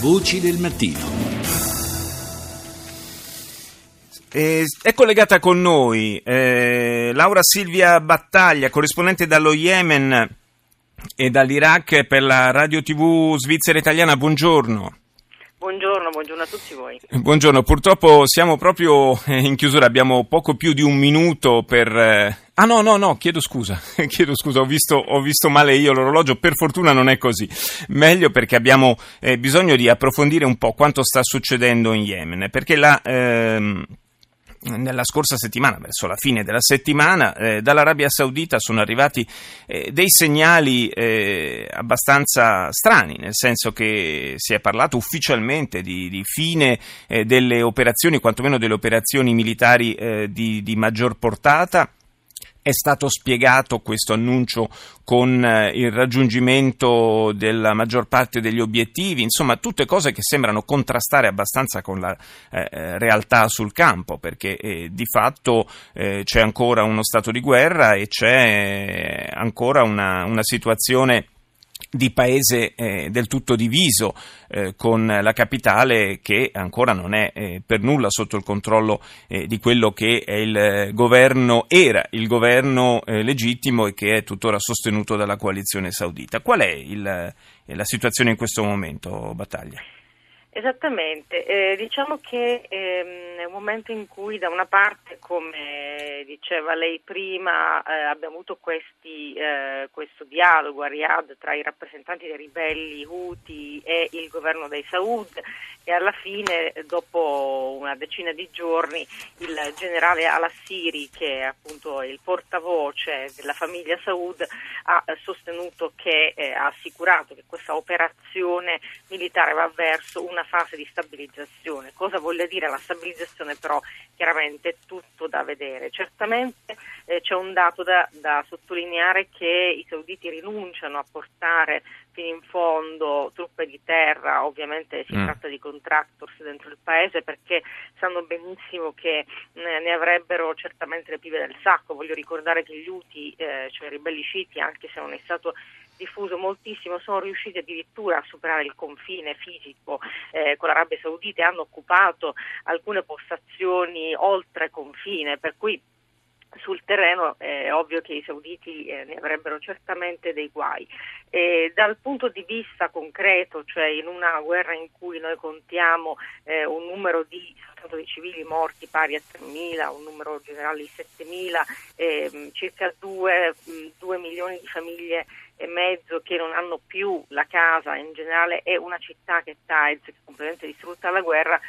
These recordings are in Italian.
Voci del mattino. Eh, è collegata con noi eh, Laura Silvia Battaglia, corrispondente dallo Yemen e dall'Iraq per la radio TV svizzera italiana. Buongiorno. Buongiorno, buongiorno a tutti voi. Buongiorno, purtroppo siamo proprio in chiusura, abbiamo poco più di un minuto per... Eh, ah no, no, no, chiedo scusa, chiedo scusa, ho visto, ho visto, male io l'orologio, per fortuna non è così. Meglio perché abbiamo eh, bisogno di approfondire un po' quanto sta succedendo in Yemen, perché la... Ehm, nella scorsa settimana, verso la fine della settimana, eh, dall'Arabia Saudita sono arrivati eh, dei segnali eh, abbastanza strani, nel senso che si è parlato ufficialmente di, di fine eh, delle operazioni, quantomeno delle operazioni militari eh, di, di maggior portata è stato spiegato questo annuncio con eh, il raggiungimento della maggior parte degli obiettivi, insomma tutte cose che sembrano contrastare abbastanza con la eh, eh, realtà sul campo, perché eh, di fatto eh, c'è ancora uno stato di guerra e c'è ancora una, una situazione di paese eh, del tutto diviso eh, con la capitale che ancora non è eh, per nulla sotto il controllo eh, di quello che il governo era il governo eh, legittimo e che è tuttora sostenuto dalla coalizione saudita. Qual è il, la situazione in questo momento, Battaglia? Esattamente, eh, diciamo che ehm, è un momento in cui da una parte, come diceva lei prima, eh, abbiamo avuto questi, eh, questo dialogo a Riyadh tra i rappresentanti dei ribelli Houthi e il governo dei Saud e alla fine, dopo una decina di giorni, il generale Al-Assiri, che è appunto il portavoce della famiglia Saud, ha sostenuto che eh, ha assicurato che questa operazione militare va verso una fase di stabilizzazione. Cosa voglia dire la stabilizzazione però? Chiaramente è tutto da vedere. Certamente eh, c'è un dato da, da sottolineare che i sauditi rinunciano a portare fino in fondo truppe di terra, ovviamente si mm. tratta di contractors dentro il paese perché sanno benissimo che eh, ne avrebbero certamente le pive del sacco. Voglio ricordare che gli UTI, eh, cioè i ribelli sciiti, anche se non è stato diffuso moltissimo, sono riusciti addirittura a superare il confine fisico eh, con l'Arabia Saudita e hanno occupato alcune postazioni oltre confine, per cui sul terreno è ovvio che i sauditi eh, ne avrebbero certamente dei guai. E dal punto di vista concreto, cioè in una guerra in cui noi contiamo eh, un numero di, di, civili morti pari a 3.000, un numero generale di 7.000, eh, circa 2, 2 milioni di famiglie e mezzo che non hanno più la casa in generale e una città che è Taiz, che è completamente distrutta dalla guerra,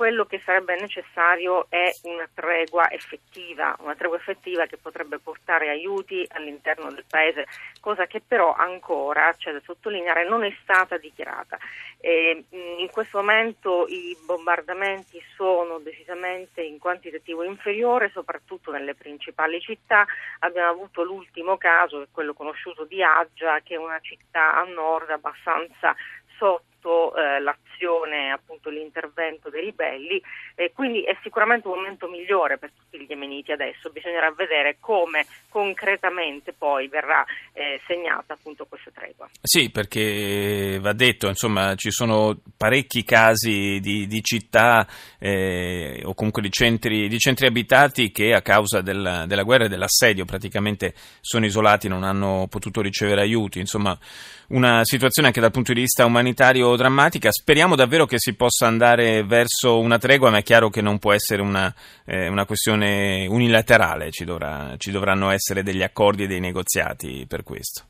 quello che sarebbe necessario è una tregua effettiva, una tregua effettiva che potrebbe portare aiuti all'interno del paese, cosa che però ancora, c'è da sottolineare, non è stata dichiarata. E in questo momento i bombardamenti sono decisamente in quantitativo inferiore, soprattutto nelle principali città. Abbiamo avuto l'ultimo caso, quello conosciuto di Aggia, che è una città a nord abbastanza sotto eh, l'azione, appunto l'intervento dei ribelli e quindi è sicuramente un momento migliore per tutti gli yemeniti adesso, bisognerà vedere come concretamente poi verrà eh, segnata appunto questa tregua. Sì, perché va detto, insomma, ci sono parecchi casi di, di città eh, o comunque di centri, di centri, abitati che a causa della, della guerra e dell'assedio praticamente sono isolati, non hanno potuto ricevere aiuti, insomma una situazione anche dal punto di vista umanitario drammatica. Speriamo davvero che si possa andare verso una tregua, ma è chiaro che non può essere una, eh, una questione unilaterale, ci, dovrà, ci dovranno essere degli accordi e dei negoziati per questo.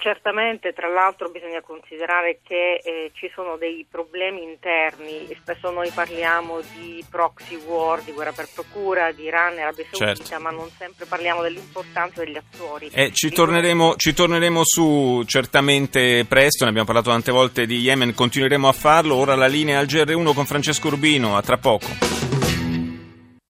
Certamente, tra l'altro bisogna considerare che eh, ci sono dei problemi interni, spesso noi parliamo di proxy war, di guerra per procura, di Iran e Arabia Saudita, certo. ma non sempre parliamo dell'importanza degli attori. Eh, ci, torneremo, ci, torneremo, su certamente presto, ne abbiamo parlato tante volte di Yemen, continueremo a farlo, ora la linea al GR1 con Francesco Rubino, a tra poco.